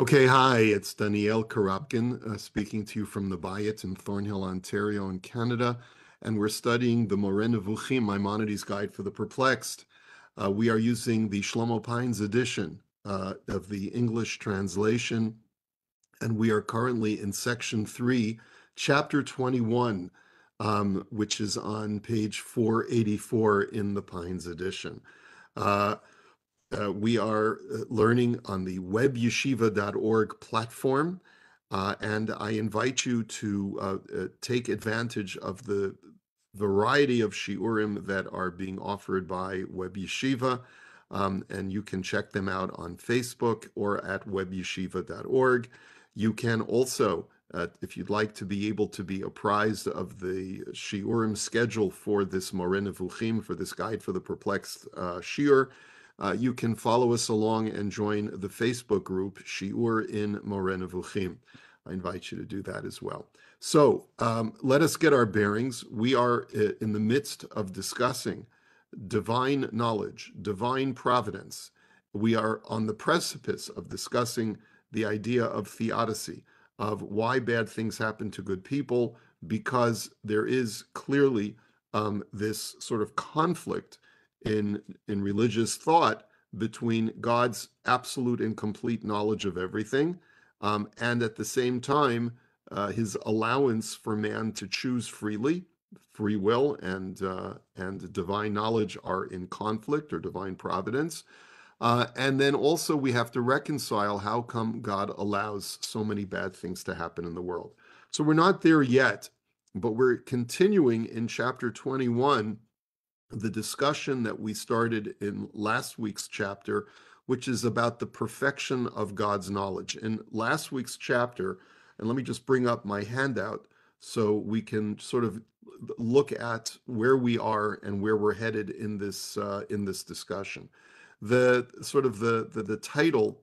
Okay, hi, it's Daniel Korobkin uh, speaking to you from the Bayit in Thornhill, Ontario, in Canada, and we're studying the Moreh Nevuchim, Maimonides Guide for the Perplexed. Uh, we are using the Shlomo Pines edition uh, of the English translation, and we are currently in section three, chapter 21, um, which is on page 484 in the Pines edition. Uh, we are uh, learning on the webyeshiva.org platform, uh, and I invite you to uh, uh, take advantage of the variety of shiurim that are being offered by Web Yeshiva, um, and you can check them out on Facebook or at webyeshiva.org. You can also, uh, if you'd like to be able to be apprised of the shiurim schedule for this Moreh Nevuchim, for this guide for the perplexed shiur, uh, you can follow us along and join the Facebook group Shiur in Moreh Nevuchim. I invite you to do that as well. So um, let us get our bearings. We are uh, in the midst of discussing divine knowledge, divine providence. We are on the precipice of discussing the idea of theodicy, of why bad things happen to good people, because there is clearly um, this sort of conflict in in religious thought between God's absolute and complete knowledge of everything, um, and at the same time uh, his allowance for man to choose freely. Free will and uh, and divine knowledge are in conflict, or divine providence. Uh, and then also we have to reconcile how come God allows so many bad things to happen in the world. So we're not there yet, but we're continuing in chapter 21 the discussion that we started in last week's chapter, which is about the perfection of God's knowledge. In last week's chapter, and let me just bring up my handout so we can sort of look at where we are and where we're headed in this uh, in this discussion. The sort of the the, the title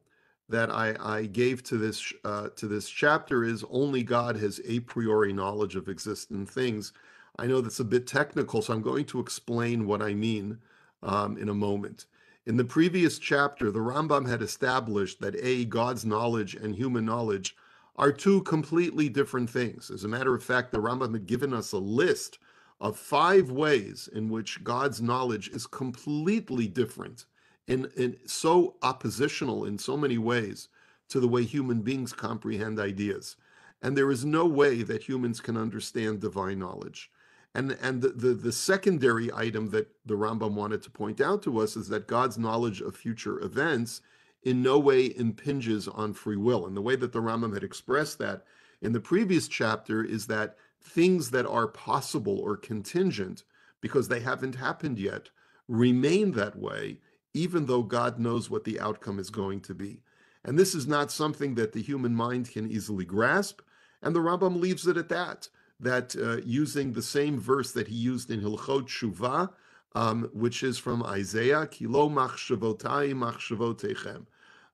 that I, I gave to this uh, to this chapter is only God has a priori knowledge of existent things I know that's a bit technical, so I'm going to explain what I mean um, in a moment. In the previous chapter, the Rambam had established that A, God's knowledge and human knowledge are two completely different things. As a matter of fact, the Rambam had given us a list of five ways in which God's knowledge is completely different and, and so oppositional in so many ways to the way human beings comprehend ideas. And there is no way that humans can understand divine knowledge. And, and the, the, the, secondary item that the Rambam wanted to point out to us is that God's knowledge of future events in no way impinges on free will. And the way that the Rambam had expressed that in the previous chapter is that things that are possible or contingent because they haven't happened yet remain that way, even though God knows what the outcome is going to be. And this is not something that the human mind can easily grasp. And the Rambam leaves it at that that uh, using the same verse that he used in Hilchot Shuvah, um, which is from Isaiah, Kilo machshavotai machshavotechem.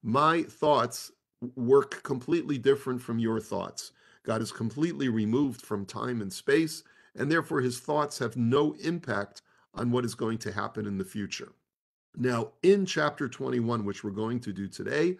My thoughts work completely different from your thoughts. God is completely removed from time and space, and therefore his thoughts have no impact on what is going to happen in the future. Now, in chapter 21, which we're going to do today,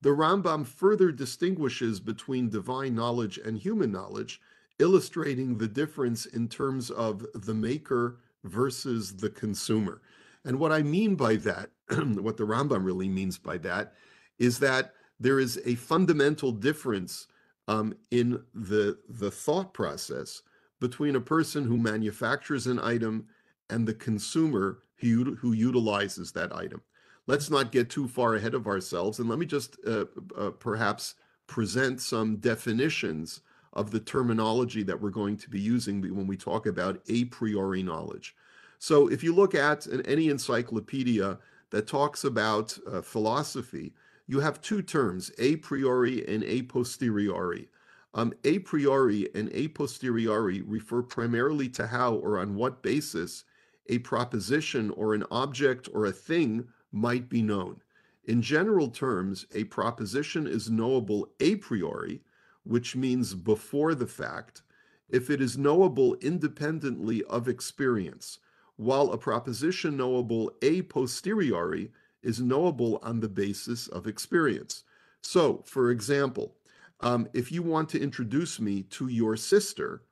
the Rambam further distinguishes between divine knowledge and human knowledge illustrating the difference in terms of the maker versus the consumer. And what I mean by that, what the Rambam really means by that, is that there is a fundamental difference um, in the, the thought process between a person who manufactures an item and the consumer who, who utilizes that item. Let's not get too far ahead of ourselves, and let me just uh, uh, perhaps present some definitions of the terminology that we're going to be using when we talk about a priori knowledge. So if you look at an, any encyclopedia that talks about uh, philosophy, you have two terms, a priori and a posteriori. Um, a priori and a posteriori refer primarily to how or on what basis a proposition or an object or a thing might be known. In general terms, a proposition is knowable a priori, which means before the fact, if it is knowable independently of experience, while a proposition knowable a posteriori is knowable on the basis of experience. So, for example, um, if you want to introduce me to your sister,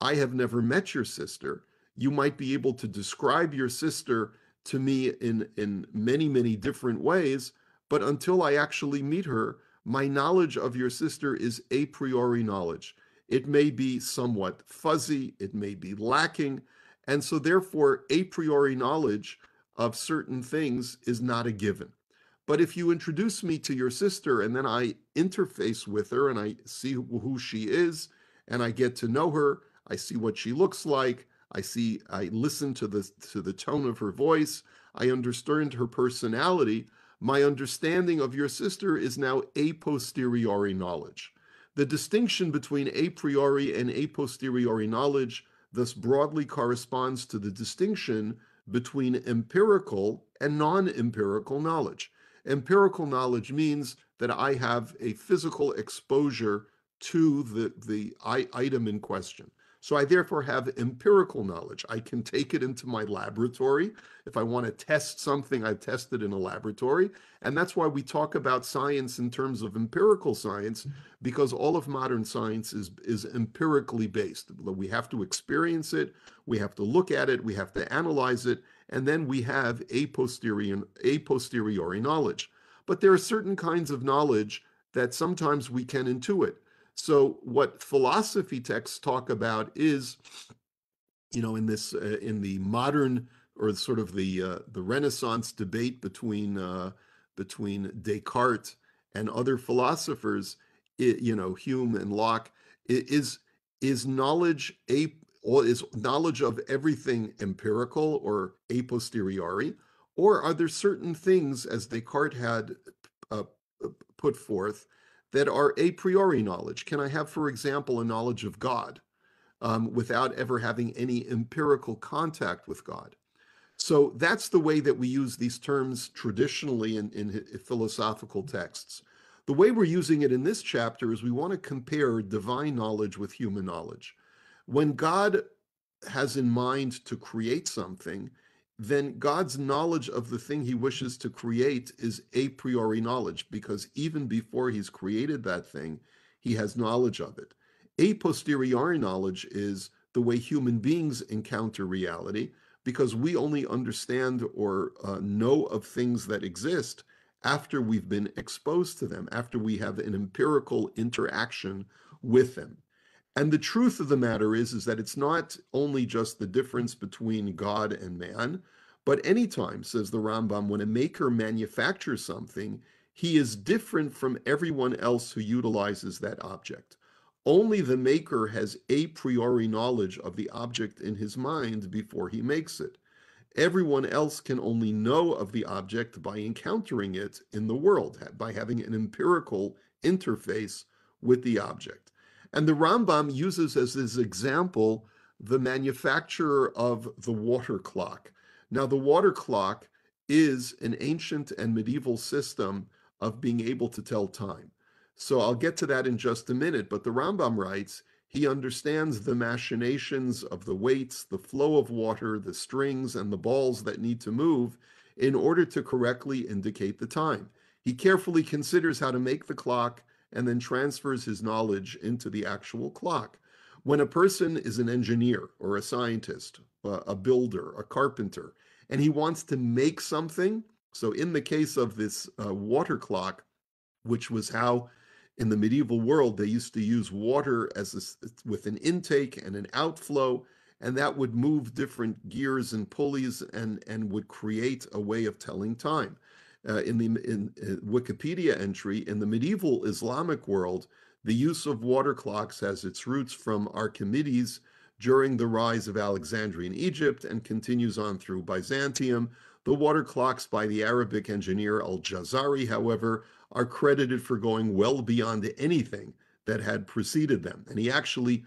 I have never met your sister. You might be able to describe your sister to me in, in many, many different ways, but until I actually meet her, my knowledge of your sister is a priori knowledge. It may be somewhat fuzzy, it may be lacking, and so therefore a priori knowledge of certain things is not a given. But if you introduce me to your sister and then I interface with her and I see who she is and I get to know her, I see what she looks like, I see I listen to the to the tone of her voice, I understand her personality, my understanding of your sister is now a posteriori knowledge. The distinction between a priori and a posteriori knowledge thus broadly corresponds to the distinction between empirical and non-empirical knowledge. Empirical knowledge means that I have a physical exposure to the, the item in question. So I therefore have empirical knowledge. I can take it into my laboratory. If I want to test something, I've tested in a laboratory. And that's why we talk about science in terms of empirical science, mm-hmm. because all of modern science is, is empirically based. We have to experience it, we have to look at it, we have to analyze it, and then we have a posteriori, a posteriori knowledge. But there are certain kinds of knowledge that sometimes we can intuit. So what philosophy texts talk about is, you know, in this uh, in the modern or sort of the uh, the Renaissance debate between uh, between Descartes and other philosophers, it, you know, Hume and Locke, is is knowledge a or is knowledge of everything empirical or a posteriori, or are there certain things, as Descartes had uh, put forth, that are a priori knowledge? Can I have, for example, a knowledge of God um, without ever having any empirical contact with God? So that's the way that we use these terms traditionally in, in philosophical texts. The way we're using it in this chapter is we want to compare divine knowledge with human knowledge. When God has in mind to create something, then God's knowledge of the thing he wishes to create is a priori knowledge because even before he's created that thing, he has knowledge of it. A posteriori knowledge is the way human beings encounter reality because we only understand or uh, know of things that exist after we've been exposed to them, after we have an empirical interaction with them. And the truth of the matter is, is that it's not only just the difference between God and man, but anytime, says the Rambam, when a maker manufactures something, he is different from everyone else who utilizes that object. Only the maker has a priori knowledge of the object in his mind before he makes it. Everyone else can only know of the object by encountering it in the world, by having an empirical interface with the object. And the Rambam uses as his example the manufacturer of the water clock. Now, the water clock is an ancient and medieval system of being able to tell time. So I'll get to that in just a minute, but the Rambam writes he understands the machinations of the weights, the flow of water, the strings, and the balls that need to move in order to correctly indicate the time. He carefully considers how to make the clock and then transfers his knowledge into the actual clock. When a person is an engineer or a scientist, a builder, a carpenter, and he wants to make something, so in the case of this uh, water clock, which was how in the medieval world they used to use water as a, with an intake and an outflow, and that would move different gears and pulleys and and would create a way of telling time uh, in the in, in Wikipedia entry in the medieval Islamic world, the use of water clocks has its roots from Archimedes during the rise of Alexandrian Egypt and continues on through Byzantium. The water clocks by the Arabic engineer Al-Jazari, however, are credited for going well beyond anything that had preceded them. And he actually,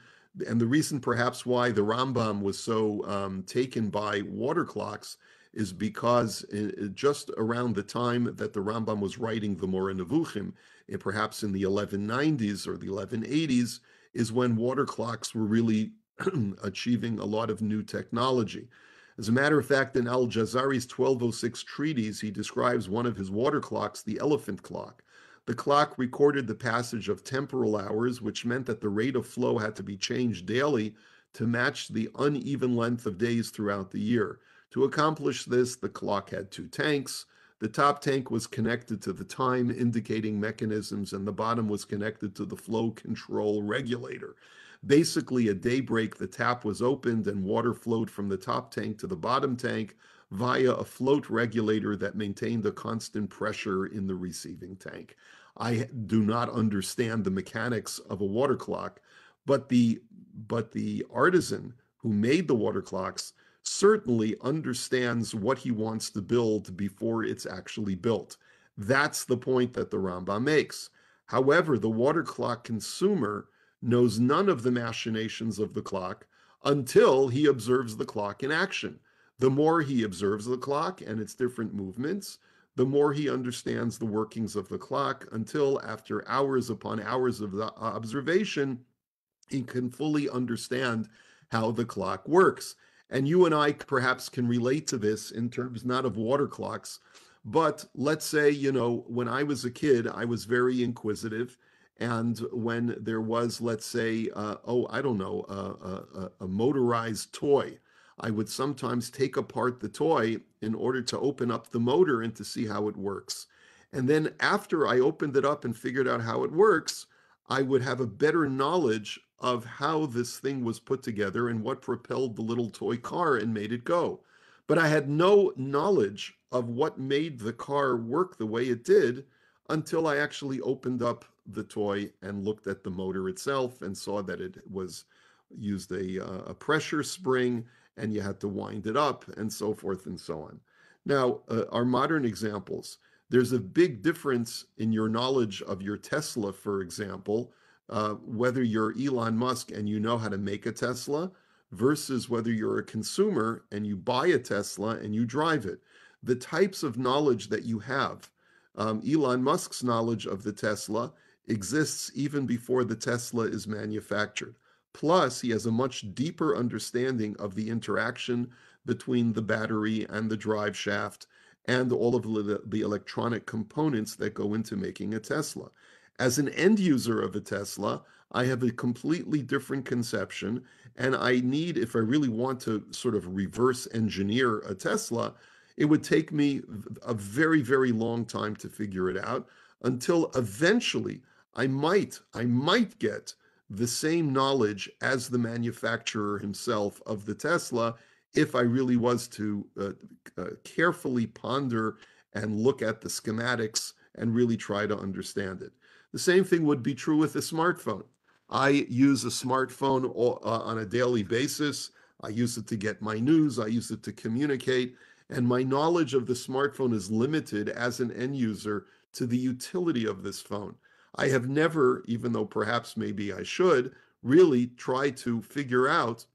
and the reason perhaps why the Rambam was so um, taken by water clocks is because just around the time that the Rambam was writing the Moreh Nevuchim, eh, perhaps in the 1190s or the 1180s, is when water clocks were really achieving a lot of new technology. As a matter of fact, in Al Jazari's 1206 treatise, he describes one of his water clocks, the elephant clock. The clock recorded the passage of temporal hours, which meant that the rate of flow had to be changed daily to match the uneven length of days throughout the year. To accomplish this, the clock had two tanks. The top tank was connected to the time indicating mechanisms, and the bottom was connected to the flow control regulator. Basically, at daybreak, the tap was opened and water flowed from the top tank to the bottom tank via a float regulator that maintained a constant pressure in the receiving tank. I do not understand the mechanics of a water clock, but the but the artisan who made the water clocks certainly understands what he wants to build before it's actually built. That's the point that the Rambam makes. However, the water clock consumer knows none of the machinations of the clock until he observes the clock in action. The more he observes the clock and its different movements, the more he understands the workings of the clock until after hours upon hours of uh, observation, he can fully understand how the clock works. And you and I perhaps can relate to this in terms not of water clocks, but let's say, you know, when I was a kid, I was very inquisitive. And when there was, let's say, uh, oh, I don't know, a, a, a motorized toy I would sometimes take apart the toy in order to open up the motor and to see how it works. And then after I opened it up and figured out how it works, I would have a better knowledge of how this thing was put together and what propelled the little toy car and made it go. But I had no knowledge of what made the car work the way it did until I actually opened up the toy and looked at the motor itself and saw that it was used a, uh, a pressure spring and you had to wind it up and so forth and so on. Now, uh, our modern examples, there's a big difference in your knowledge of your Tesla, for example, uh, whether you're Elon Musk and you know how to make a Tesla versus whether you're a consumer and you buy a Tesla and you drive it. The types of knowledge that you have, um, Elon Musk's knowledge of the Tesla exists even before the Tesla is manufactured. Plus, he has a much deeper understanding of the interaction between the battery and the drive shaft and all of the, the, electronic components that go into making a Tesla. As an end user of a Tesla, I have a completely different conception, and I need, if I really want to sort of reverse engineer a Tesla, it would take me a very, very long time to figure it out until eventually I might, I might get the same knowledge as the manufacturer himself of the Tesla if I really was to uh, uh, carefully ponder and look at the schematics and really try to understand it. The same thing would be true with a smartphone. I use a smartphone all, uh, on a daily basis. I use it to get my news, I use it to communicate, and my knowledge of the smartphone is limited as an end user to the utility of this phone. I have never, even though perhaps maybe I should, really try to figure out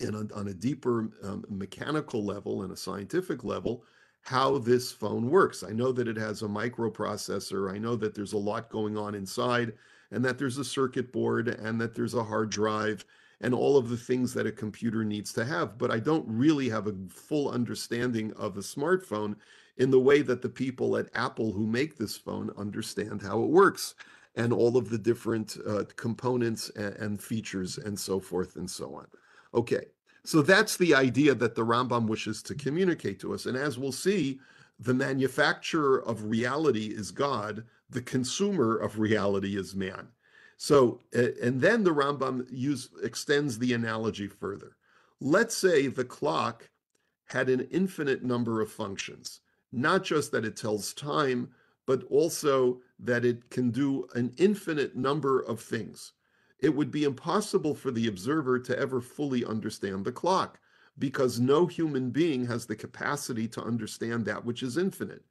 in a, on a deeper um, mechanical level and a scientific level how this phone works. I know that it has a microprocessor. I know that there's a lot going on inside and that there's a circuit board and that there's a hard drive and all of the things that a computer needs to have. But I don't really have a full understanding of a smartphone in the way that the people at Apple who make this phone understand how it works and all of the different uh, components and, and features and so forth and so on. Okay, so that's the idea that the Rambam wishes to communicate to us. And as we'll see, the manufacturer of reality is God, the consumer of reality is man. So, and then the Rambam use, extends the analogy further. Let's say the clock had an infinite number of functions not just that it tells time, but also that it can do an infinite number of things. It would be impossible for the observer to ever fully understand the clock because no human being has the capacity to understand that which is infinite.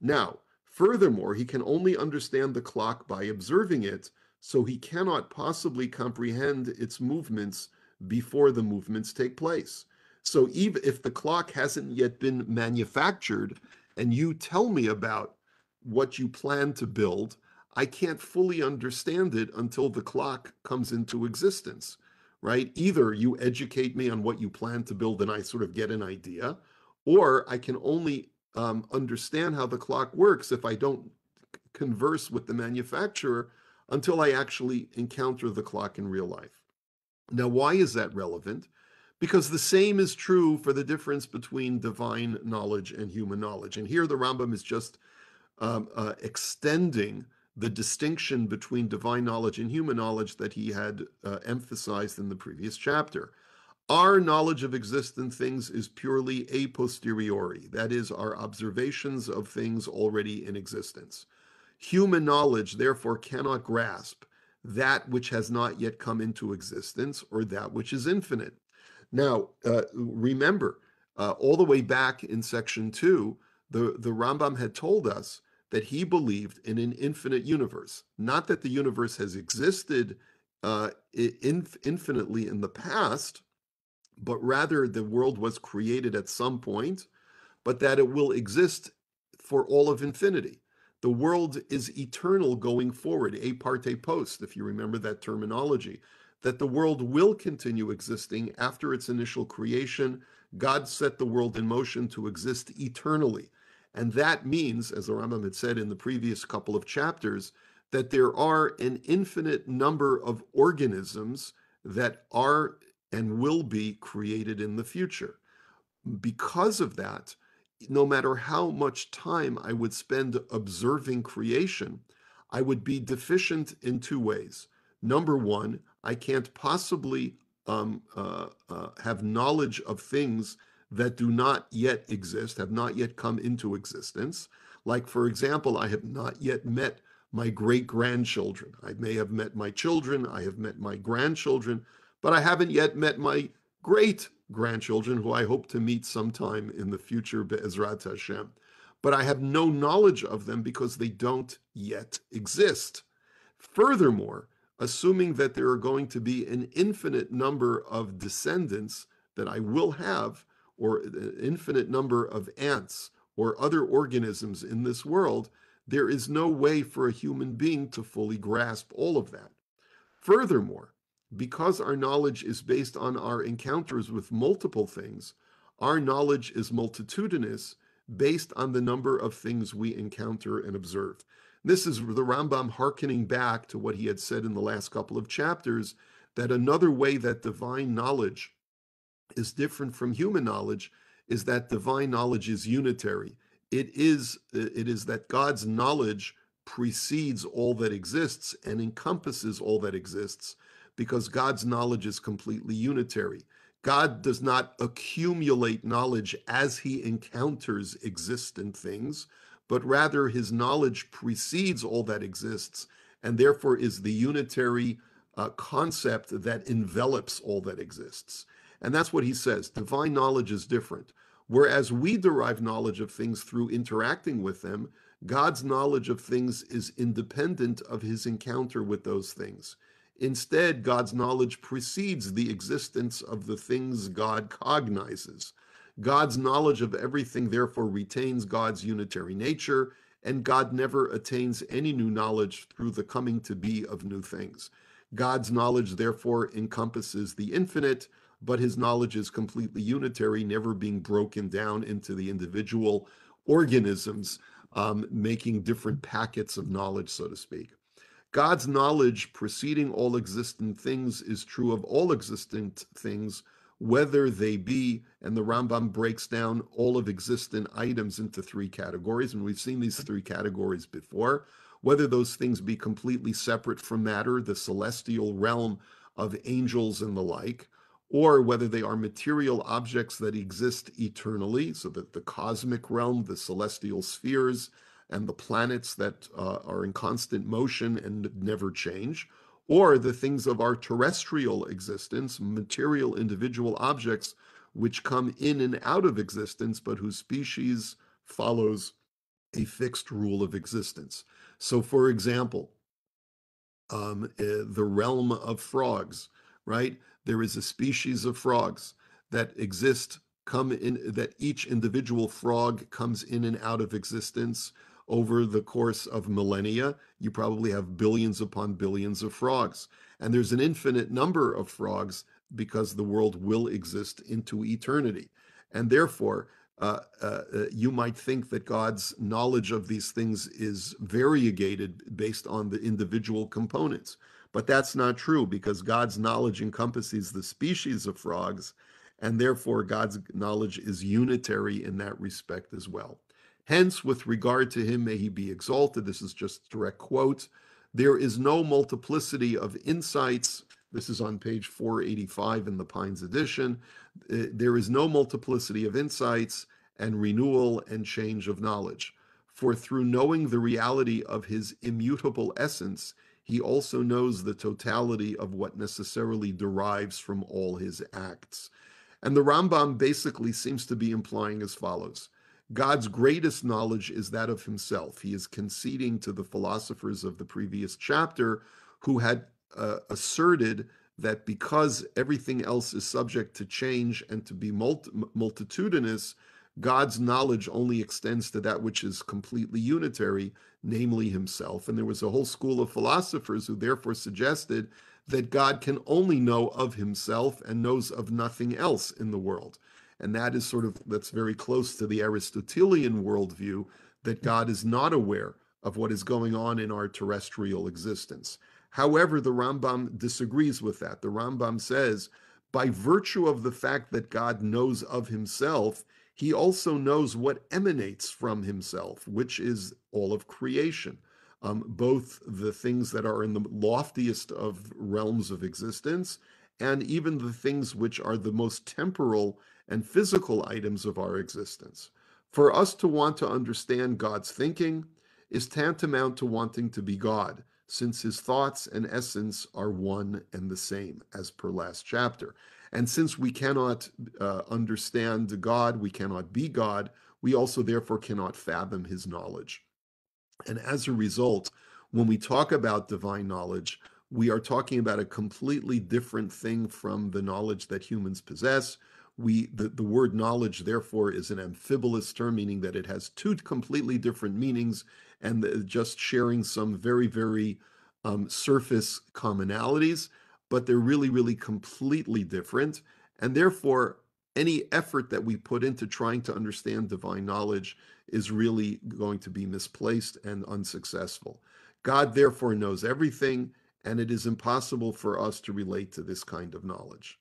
Now, furthermore, he can only understand the clock by observing it, so he cannot possibly comprehend its movements before the movements take place. So even if the clock hasn't yet been manufactured and you tell me about what you plan to build, I can't fully understand it until the clock comes into existence, right? Either you educate me on what you plan to build and I sort of get an idea, or I can only um, understand how the clock works if I don't converse with the manufacturer until I actually encounter the clock in real life. Now, why is that relevant? Because the same is true for the difference between divine knowledge and human knowledge. And here the Rambam is just um, uh, extending the distinction between divine knowledge and human knowledge that he had uh, emphasized in the previous chapter. Our knowledge of existent things is purely a posteriori, that is, our observations of things already in existence. Human knowledge, therefore, cannot grasp that which has not yet come into existence or that which is infinite. Now, uh, remember, uh, all the way back in section two, the, the Rambam had told us that he believed in an infinite universe, not that the universe has existed uh, in, infinitely in the past, but rather the world was created at some point, but that it will exist for all of infinity. The world is eternal going forward, a parte post, if you remember that terminology, that the world will continue existing after its initial creation. God set the world in motion to exist eternally. And that means, as the Rambam had said in the previous couple of chapters, that there are an infinite number of organisms that are and will be created in the future. Because of that, no matter how much time I would spend observing creation, I would be deficient in two ways. Number one, I can't possibly um, uh, uh, have knowledge of things that do not yet exist, have not yet come into existence. Like, for example, I have not yet met my great grandchildren. I may have met my children, I have met my grandchildren, but I haven't yet met my great grandchildren, who I hope to meet sometime in the future, Be'ezrat Hashem. But I have no knowledge of them because they don't yet exist. Furthermore, assuming that there are going to be an infinite number of descendants that I will have, or an infinite number of ants or other organisms in this world, there is no way for a human being to fully grasp all of that. Furthermore, because our knowledge is based on our encounters with multiple things, our knowledge is multitudinous based on the number of things we encounter and observe. This is the Rambam hearkening back to what he had said in the last couple of chapters that another way that divine knowledge is different from human knowledge is that divine knowledge is unitary. It is it is that God's knowledge precedes all that exists and encompasses all that exists because God's knowledge is completely unitary. God does not accumulate knowledge as he encounters existent things, but rather his knowledge precedes all that exists and therefore is the unitary uh, concept that envelops all that exists. And that's what he says. Divine knowledge is different. Whereas we derive knowledge of things through interacting with them, God's knowledge of things is independent of his encounter with those things. Instead, God's knowledge precedes the existence of the things God cognizes. God's knowledge of everything therefore retains God's unitary nature, and God never attains any new knowledge through the coming to be of new things. God's knowledge therefore encompasses the infinite, but his knowledge is completely unitary, never being broken down into the individual organisms, um, making different packets of knowledge, so to speak. God's knowledge preceding all existent things is true of all existent things, whether they be, and the Rambam breaks down all of existent items into three categories, and we've seen these three categories before, whether those things be completely separate from matter, the celestial realm of angels and the like, or whether they are material objects that exist eternally, so that the cosmic realm, the celestial spheres, and the planets that uh, are in constant motion and never change, or the things of our terrestrial existence, material individual objects which come in and out of existence, but whose species follows a fixed rule of existence. So, for example, um, uh, the realm of frogs, right? There is a species of frogs that exist, come in, that each individual frog comes in and out of existence over the course of millennia, you probably have billions upon billions of frogs. And there's an infinite number of frogs because the world will exist into eternity. And therefore, uh, uh, you might think that God's knowledge of these things is variegated based on the individual components. But that's not true because God's knowledge encompasses the species of frogs, and therefore God's knowledge is unitary in that respect as well. Hence, with regard to him, may he be exalted. This is just direct quote. There is no multiplicity of insights. This is on page 485 in the Pines edition. Uh, there is no multiplicity of insights and renewal and change of knowledge. For through knowing the reality of his immutable essence, he also knows the totality of what necessarily derives from all his acts. And the Rambam basically seems to be implying as follows God's greatest knowledge is that of himself. He is conceding to the philosophers of the previous chapter who had uh, asserted that because everything else is subject to change and to be multi- multitudinous, God's knowledge only extends to that which is completely unitary, namely himself. And there was a whole school of philosophers who therefore suggested that God can only know of himself and knows of nothing else in the world. And that is sort of, that's very close to the Aristotelian worldview that God is not aware of what is going on in our terrestrial existence. However, the Rambam disagrees with that. The Rambam says, by virtue of the fact that God knows of himself, he also knows what emanates from himself, which is all of creation, um, both the things that are in the loftiest of realms of existence and even the things which are the most temporal and physical items of our existence. For us to want to understand God's thinking is tantamount to wanting to be God, since his thoughts and essence are one and the same, as per last chapter. And since we cannot uh, understand God, we cannot be God, we also therefore cannot fathom his knowledge. And as a result, when we talk about divine knowledge, we are talking about a completely different thing from the knowledge that humans possess. We the, the word knowledge, therefore, is an amphibolous term, meaning that it has two completely different meanings and just sharing some very, very um, surface commonalities but they're really, really completely different. And therefore, any effort that we put into trying to understand divine knowledge is really going to be misplaced and unsuccessful. God, therefore, knows everything, and it is impossible for us to relate to this kind of knowledge.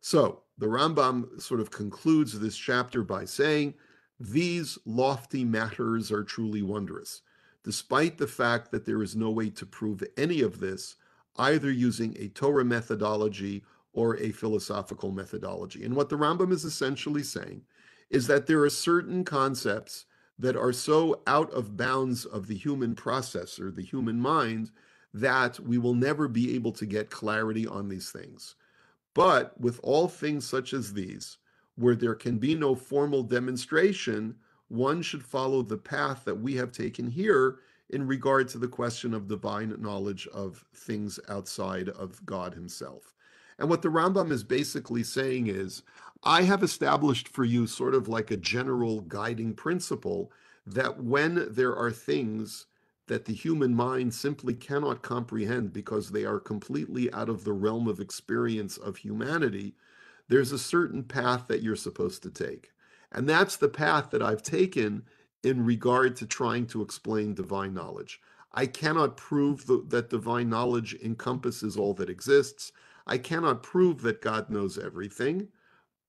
So, the Rambam sort of concludes this chapter by saying, These lofty matters are truly wondrous. Despite the fact that there is no way to prove any of this, either using a Torah methodology or a philosophical methodology. And what the Rambam is essentially saying is that there are certain concepts that are so out of bounds of the human process or the human mind that we will never be able to get clarity on these things. But with all things such as these, where there can be no formal demonstration, one should follow the path that we have taken here in regard to the question of divine knowledge of things outside of God Himself. And what the Rambam is basically saying is, I have established for you sort of like a general guiding principle that when there are things that the human mind simply cannot comprehend because they are completely out of the realm of experience of humanity, there's a certain path that you're supposed to take. And that's the path that I've taken in regard to trying to explain divine knowledge. I cannot prove the, that divine knowledge encompasses all that exists. I cannot prove that God knows everything,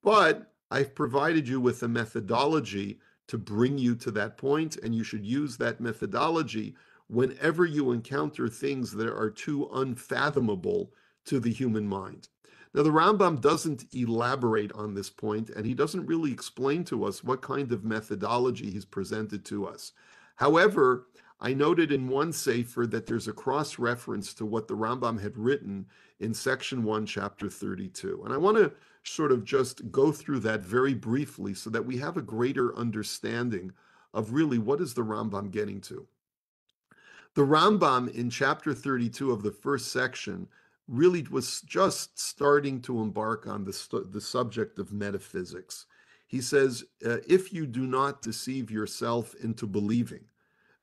but I've provided you with a methodology to bring you to that point, and you should use that methodology whenever you encounter things that are too unfathomable to the human mind. Now, the Rambam doesn't elaborate on this point, and he doesn't really explain to us what kind of methodology he's presented to us. However, I noted in one Sefer that there's a cross reference to what the Rambam had written in section 1, chapter 32. And I want to sort of just go through that very briefly so that we have a greater understanding of really what is the Rambam getting to. The Rambam in chapter 32 of the first section really was just starting to embark on the, the subject of metaphysics. He says, uh, if you do not deceive yourself into believing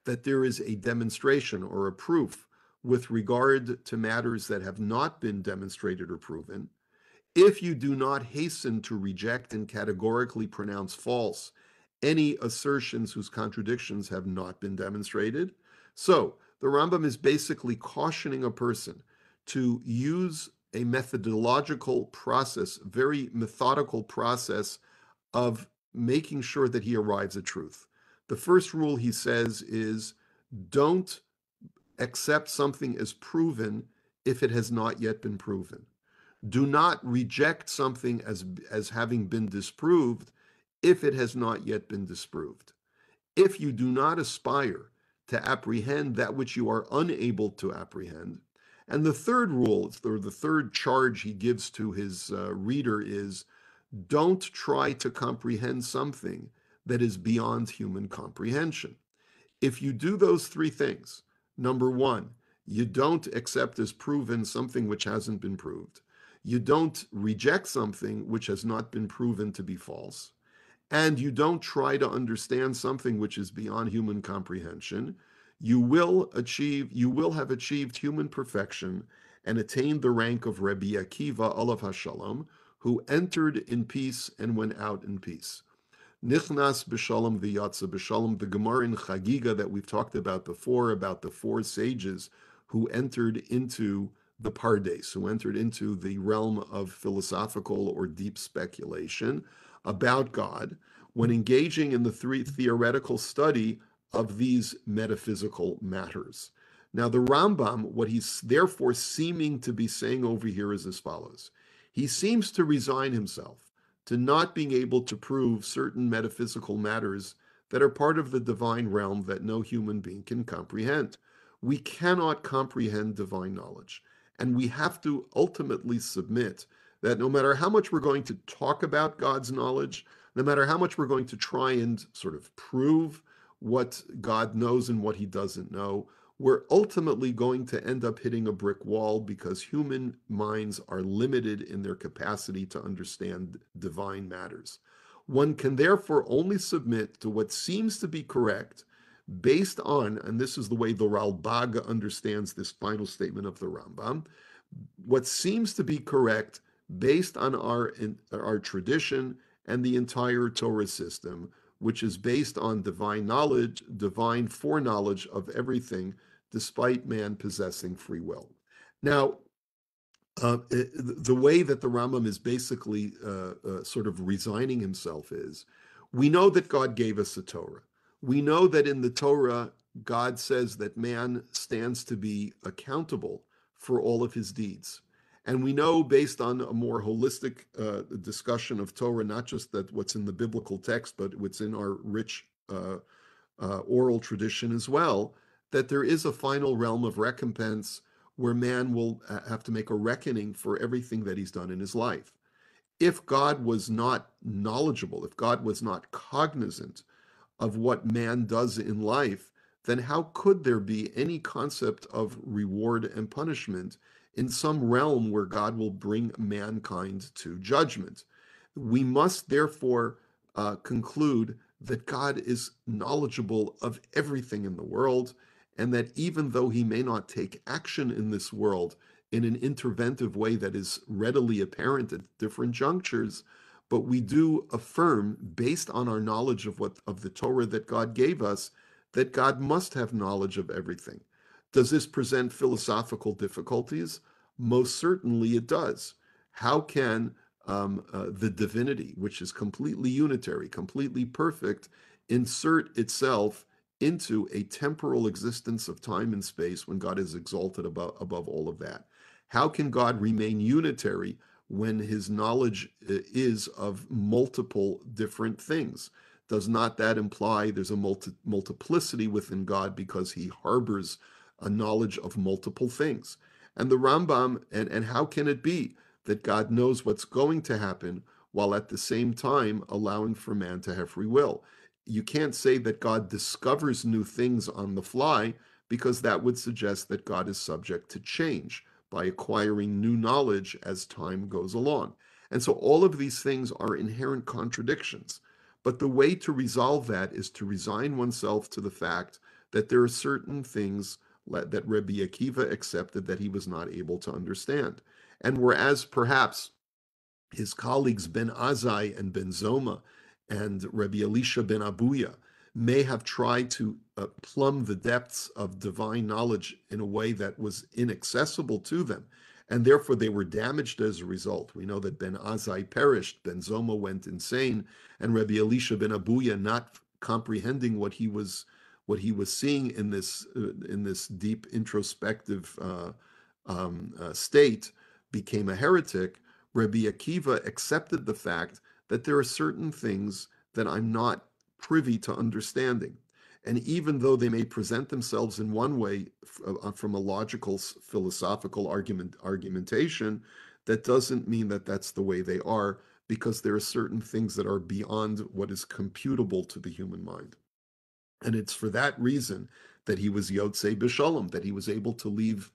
that there is a demonstration or a proof with regard to matters that have not been demonstrated or proven, if you do not hasten to reject and categorically pronounce false any assertions whose contradictions have not been demonstrated. So the Rambam is basically cautioning a person to use a methodological process, very methodical process of making sure that he arrives at truth. The first rule he says is don't accept something as proven if it has not yet been proven. Do not reject something as, as having been disproved if it has not yet been disproved. If you do not aspire to apprehend that which you are unable to apprehend, and the third rule, or the third charge he gives to his uh, reader is don't try to comprehend something that is beyond human comprehension. If you do those three things, number one, you don't accept as proven something which hasn't been proved. You don't reject something which has not been proven to be false. And you don't try to understand something which is beyond human comprehension you will achieve, you will have achieved human perfection and attained the rank of Rabbi Akiva Olav Hashalom, who entered in peace and went out in peace. Nichnas b'shalom v'yatza b'shalom, the Gemara in Chagiga that we've talked about before, about the four sages who entered into the Pardes, who entered into the realm of philosophical or deep speculation about God, when engaging in the three theoretical study of these metaphysical matters. Now, the Rambam, what he's therefore seeming to be saying over here is as follows He seems to resign himself to not being able to prove certain metaphysical matters that are part of the divine realm that no human being can comprehend. We cannot comprehend divine knowledge. And we have to ultimately submit that no matter how much we're going to talk about God's knowledge, no matter how much we're going to try and sort of prove what God knows and what he doesn't know, we're ultimately going to end up hitting a brick wall because human minds are limited in their capacity to understand divine matters. One can therefore only submit to what seems to be correct based on, and this is the way the Ralbag understands this final statement of the Rambam, what seems to be correct based on our, our tradition and the entire Torah system, which is based on divine knowledge, divine foreknowledge of everything, despite man possessing free will. Now, uh, the way that the Rambam is basically uh, uh, sort of resigning himself is we know that God gave us the Torah. We know that in the Torah, God says that man stands to be accountable for all of his deeds. And we know based on a more holistic uh, discussion of Torah, not just that what's in the biblical text, but what's in our rich uh, uh, oral tradition as well, that there is a final realm of recompense where man will have to make a reckoning for everything that he's done in his life. If God was not knowledgeable, if God was not cognizant of what man does in life, then how could there be any concept of reward and punishment in some realm where God will bring mankind to judgment. We must therefore uh, conclude that God is knowledgeable of everything in the world, and that even though he may not take action in this world in an interventive way that is readily apparent at different junctures, but we do affirm, based on our knowledge of what of the Torah that God gave us, that God must have knowledge of everything. Does this present philosophical difficulties? Most certainly it does. How can um, uh, the divinity, which is completely unitary, completely perfect, insert itself into a temporal existence of time and space when God is exalted above, above all of that? How can God remain unitary when his knowledge uh, is of multiple different things? Does not that imply there's a multi- multiplicity within God because he harbors a knowledge of multiple things? And the Rambam, and, and how can it be that God knows what's going to happen while at the same time allowing for man to have free will? You can't say that God discovers new things on the fly because that would suggest that God is subject to change by acquiring new knowledge as time goes along. And so all of these things are inherent contradictions. But the way to resolve that is to resign oneself to the fact that there are certain things that Rabbi Akiva accepted that he was not able to understand. And whereas perhaps his colleagues Ben Azai and Ben Zoma and Rabbi Elisha ben Abuya may have tried to uh, plumb the depths of divine knowledge in a way that was inaccessible to them. And therefore, they were damaged as a result. We know that Ben Azai perished, Ben Zoma went insane, and Rabbi Elisha ben Abuya, not comprehending what he was what he was seeing in this uh, in this deep introspective uh, um, uh, state, became a heretic. Rabbi Akiva accepted the fact that there are certain things that I'm not privy to understanding. And even though they may present themselves in one way uh, from a logical philosophical argument argumentation, that doesn't mean that that's the way they are because there are certain things that are beyond what is computable to the human mind. And it's for that reason that he was Yotze B'Shalom, that he was able to leave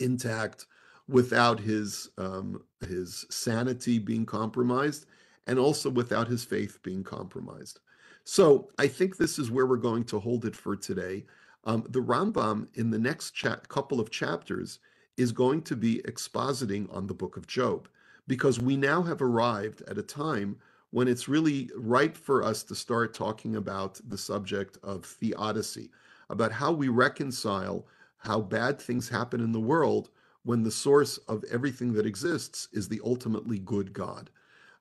intact without his um, his sanity being compromised and also without his faith being compromised. So I think this is where we're going to hold it for today. Um, the Rambam in the next cha- couple of chapters is going to be expositing on the book of Job because we now have arrived at a time when it's really ripe for us to start talking about the subject of theodicy, about how we reconcile how bad things happen in the world when the source of everything that exists is the ultimately good God.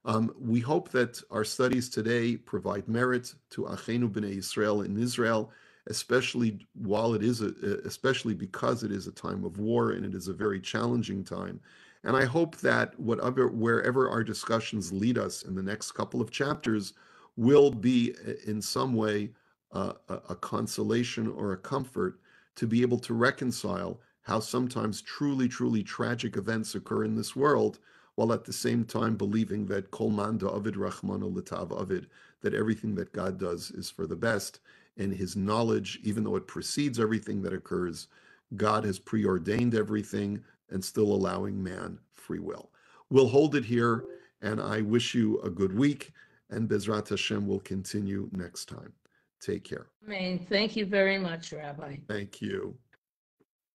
Um, we hope that our studies today provide merit to Achenu B'nai Israel in Israel, especially while it is, a, especially because it is a time of war and it is a very challenging time. And I hope that whatever, wherever our discussions lead us in the next couple of chapters, will be eh, in some way a, consolation or a comfort to be able to reconcile how sometimes truly, truly tragic events occur in this world while at the same time believing that kol man Avid rachmana litav avid, that everything that God does is for the best, and His knowledge, even though it precedes everything that occurs, God has preordained everything and still allowing man free will. We'll hold it here, and I wish you a good week, and Bezrat Hashem will continue next time. Take care. Amen. Thank you very much, Rabbi. Thank you.